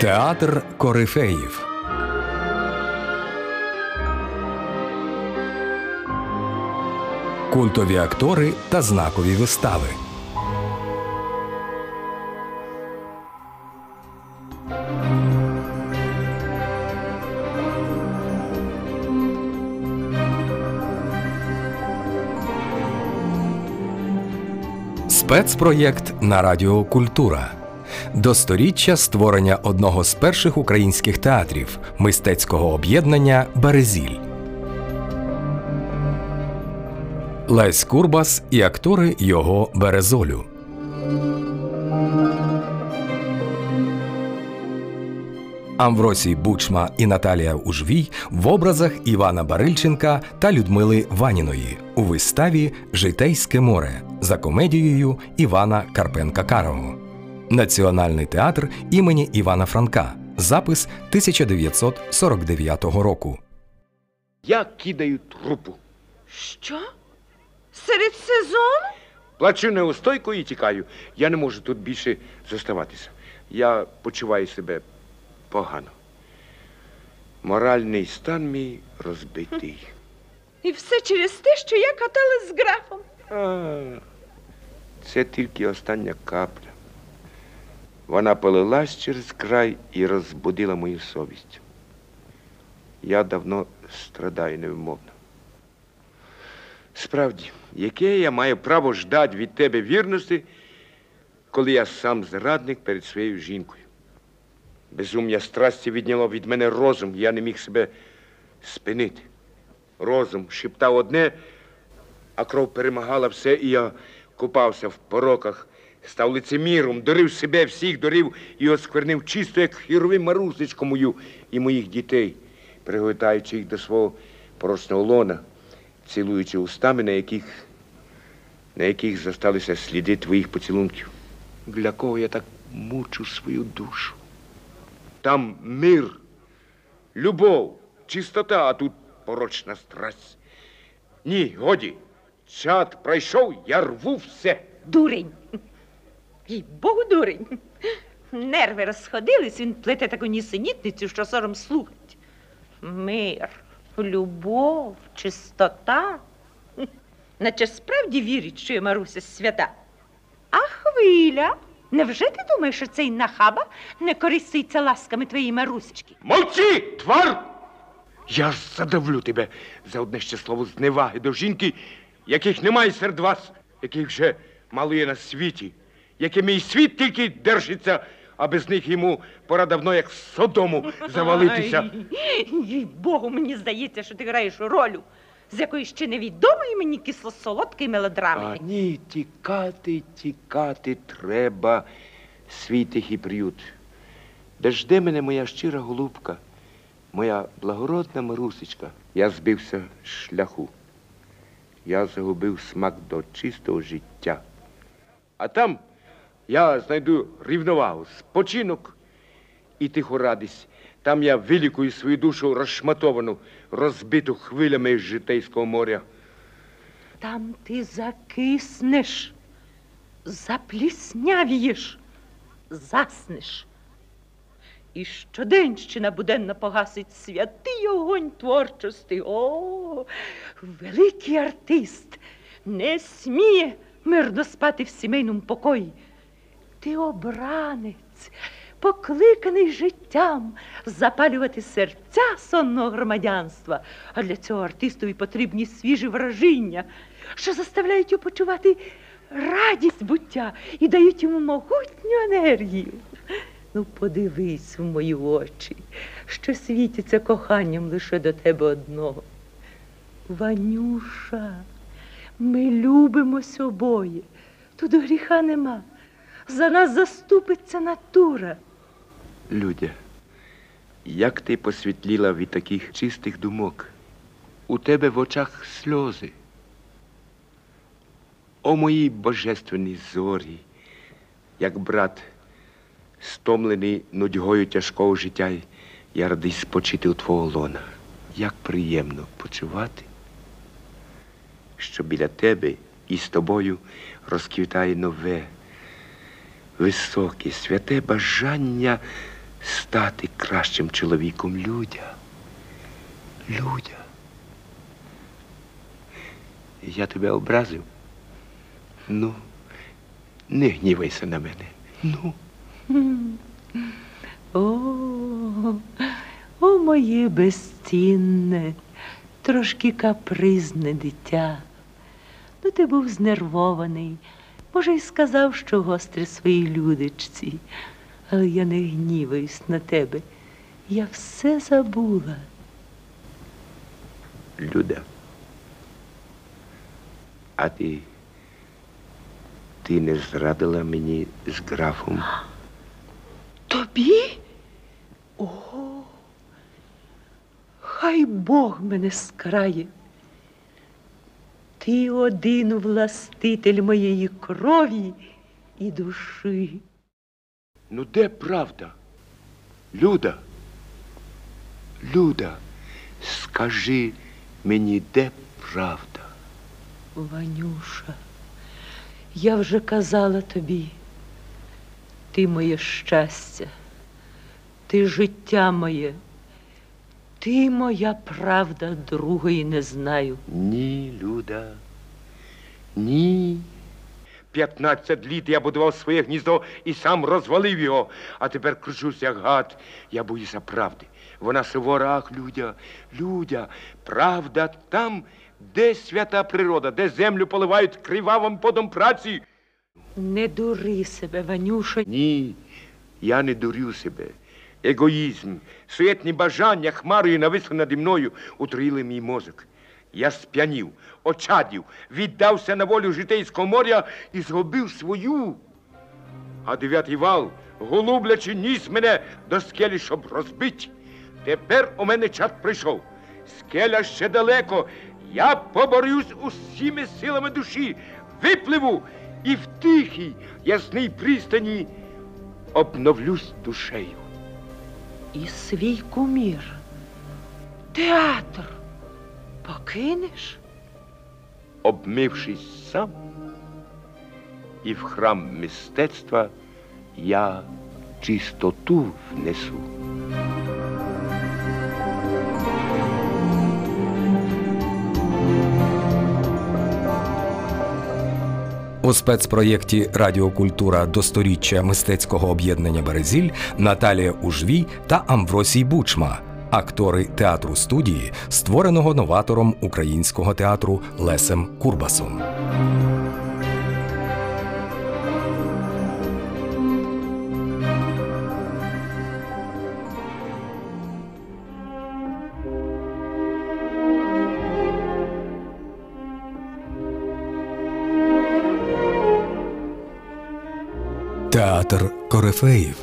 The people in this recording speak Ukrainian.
Театр корифеїв. Культові актори та знакові вистави. Спецпроєкт на Радіо Культура. До сторіччя створення одного з перших українських театрів мистецького об'єднання Березіль. Лесь Курбас і актори його Березолю. Амвросій Бучма і Наталія Ужвій в образах Івана Барильченка та Людмили Ваніної у виставі Житейське море за комедією Івана Карпенка Карого. Національний театр імені Івана Франка. Запис 1949 року. Я кидаю трупу. Що? Серед сезону? Плачу неустойку і тікаю. Я не можу тут більше зоставатися. Я почуваю себе погано. Моральний стан мій розбитий. І все через те, що я каталась з графом. А, це тільки остання капля. Вона полилась через край і розбудила мою совість. Я давно страдаю невмовно. Справді, яке я маю право ждати від тебе вірності, коли я сам зрадник перед своєю жінкою? Безум'я страсті відняло від мене розум, я не міг себе спинити. Розум шептав одне, а кров перемагала все, і я купався в пороках, став лицеміром, дорив себе всіх, дорив і осквернив чисто, як хіровим марусечку мою і моїх дітей, пригортаючи їх до свого порочного лона, цілуючи устами, на яких, на яких зосталися сліди твоїх поцілунків. Для кого я так мучу свою душу? Там мир, любов, чистота, а тут порочна страсть. Ні, годі. Чад пройшов, я рву все. Дурень. Їй Богу, дурень. Нерви розходились, він плете таку нісенітницю, що сором слухать. Мир, любов, чистота. Наче справді вірить, що я Маруся свята. А хвиля? Невже ти думаєш, що цей нахаба не користується ласками твоєї Марусечки? Мовчи, твар! Я ж задавлю тебе за одне ще слово зневаги до жінки, яких немає серед вас, яких вже мало є на світі, яке мій світ тільки держиться, а без них йому пора давно, як Содому, завалитися. Їй Богу, мені здається, що ти граєш роль, з якої ще невідомої мені кисло-солодкої мелодрами. А ні, тікати, тікати треба свій тихий приют. Де жде мене моя щира голубка, моя благородна Марусечка. Я збився з шляху. Я загубив смак до чистого життя. А там я знайду рівновагу, спочинок і тиху радість. Там я вилікую свою душу розшматовану, розбиту хвилями житейського моря. Там ти закиснеш, запліснявієш, заснеш. І щоденщина буденно погасить святий огонь творчості. О, великий артист не сміє мирно спати в сімейному покої. Ти обранець, покликаний життям запалювати серця сонного громадянства. А для цього артистові потрібні свіжі враження, що заставляють його почувати радість буття і дають йому могутню енергію. Ну, подивись в мої очі, що світяться коханням лише до тебе одного. Ванюша, ми любимось обоє. Тут гріха нема. За нас заступиться натура. Людя, як ти посвітліла від таких чистих думок? У тебе в очах сльози. О моїй божественній зорі, як брат, стомлений нудьгою тяжкого життя, я радий спочити у твого лона. Як приємно почувати, що біля тебе і з тобою розквітає нове, високе, святе бажання стати кращим чоловіком Людя. Людя. Я тебе образив. Ну, не гнівайся на мене. Ну. О, о, моє безцінне, трошки капризне дитя. Ну, ти був знервований. Може, й сказав, що гостре своїй людочці, але я не гніваюсь на тебе. Я все забула. Люда. А ти. Ти не зрадила мені з графом. Тобі? О, хай Бог мене скрає. Ти один властитель моєї крові і душі. Ну де правда? Люда. Люда, скажи мені, де правда? Ванюша, я вже казала тобі, ти моє щастя, ти життя моє, ти моя правда, другої не знаю. Ні, Люда. Ні. П'ятнадцять літ я будував своє гніздо і сам розвалив його, а тепер кручусь, як гад. Я боюся правди. Вона сувора, ах, Людя, Людя, правда там, де свята природа, де землю поливають кривавим подом праці. Не дури себе, Ванюша. Ні, я не дурю себе. Егоїзм, суетні бажання хмарою нависли наді мною, утруїли мій мозок. Я сп'янів, очадів, віддався на волю житейського моря і зробив свою. А дев'ятий вал, голублячи, ніс мене до скелі, щоб розбить. Тепер у мене чат прийшов. Скеля ще далеко. Я поборюсь усіми силами душі, випливу і в тихій, ясній пристані обновлюсь душею. І свій кумір. Театр покинеш? обмившись сам, і в храм мистецтва я чистоту внесу. У спецпроєкті Радіокультура до сторіччя мистецького об'єднання Березіль Наталія Ужвій та Амвросій Бучма, актори театру студії, створеного новатором українського театру Лесем Курбасом. Театр Корифеїв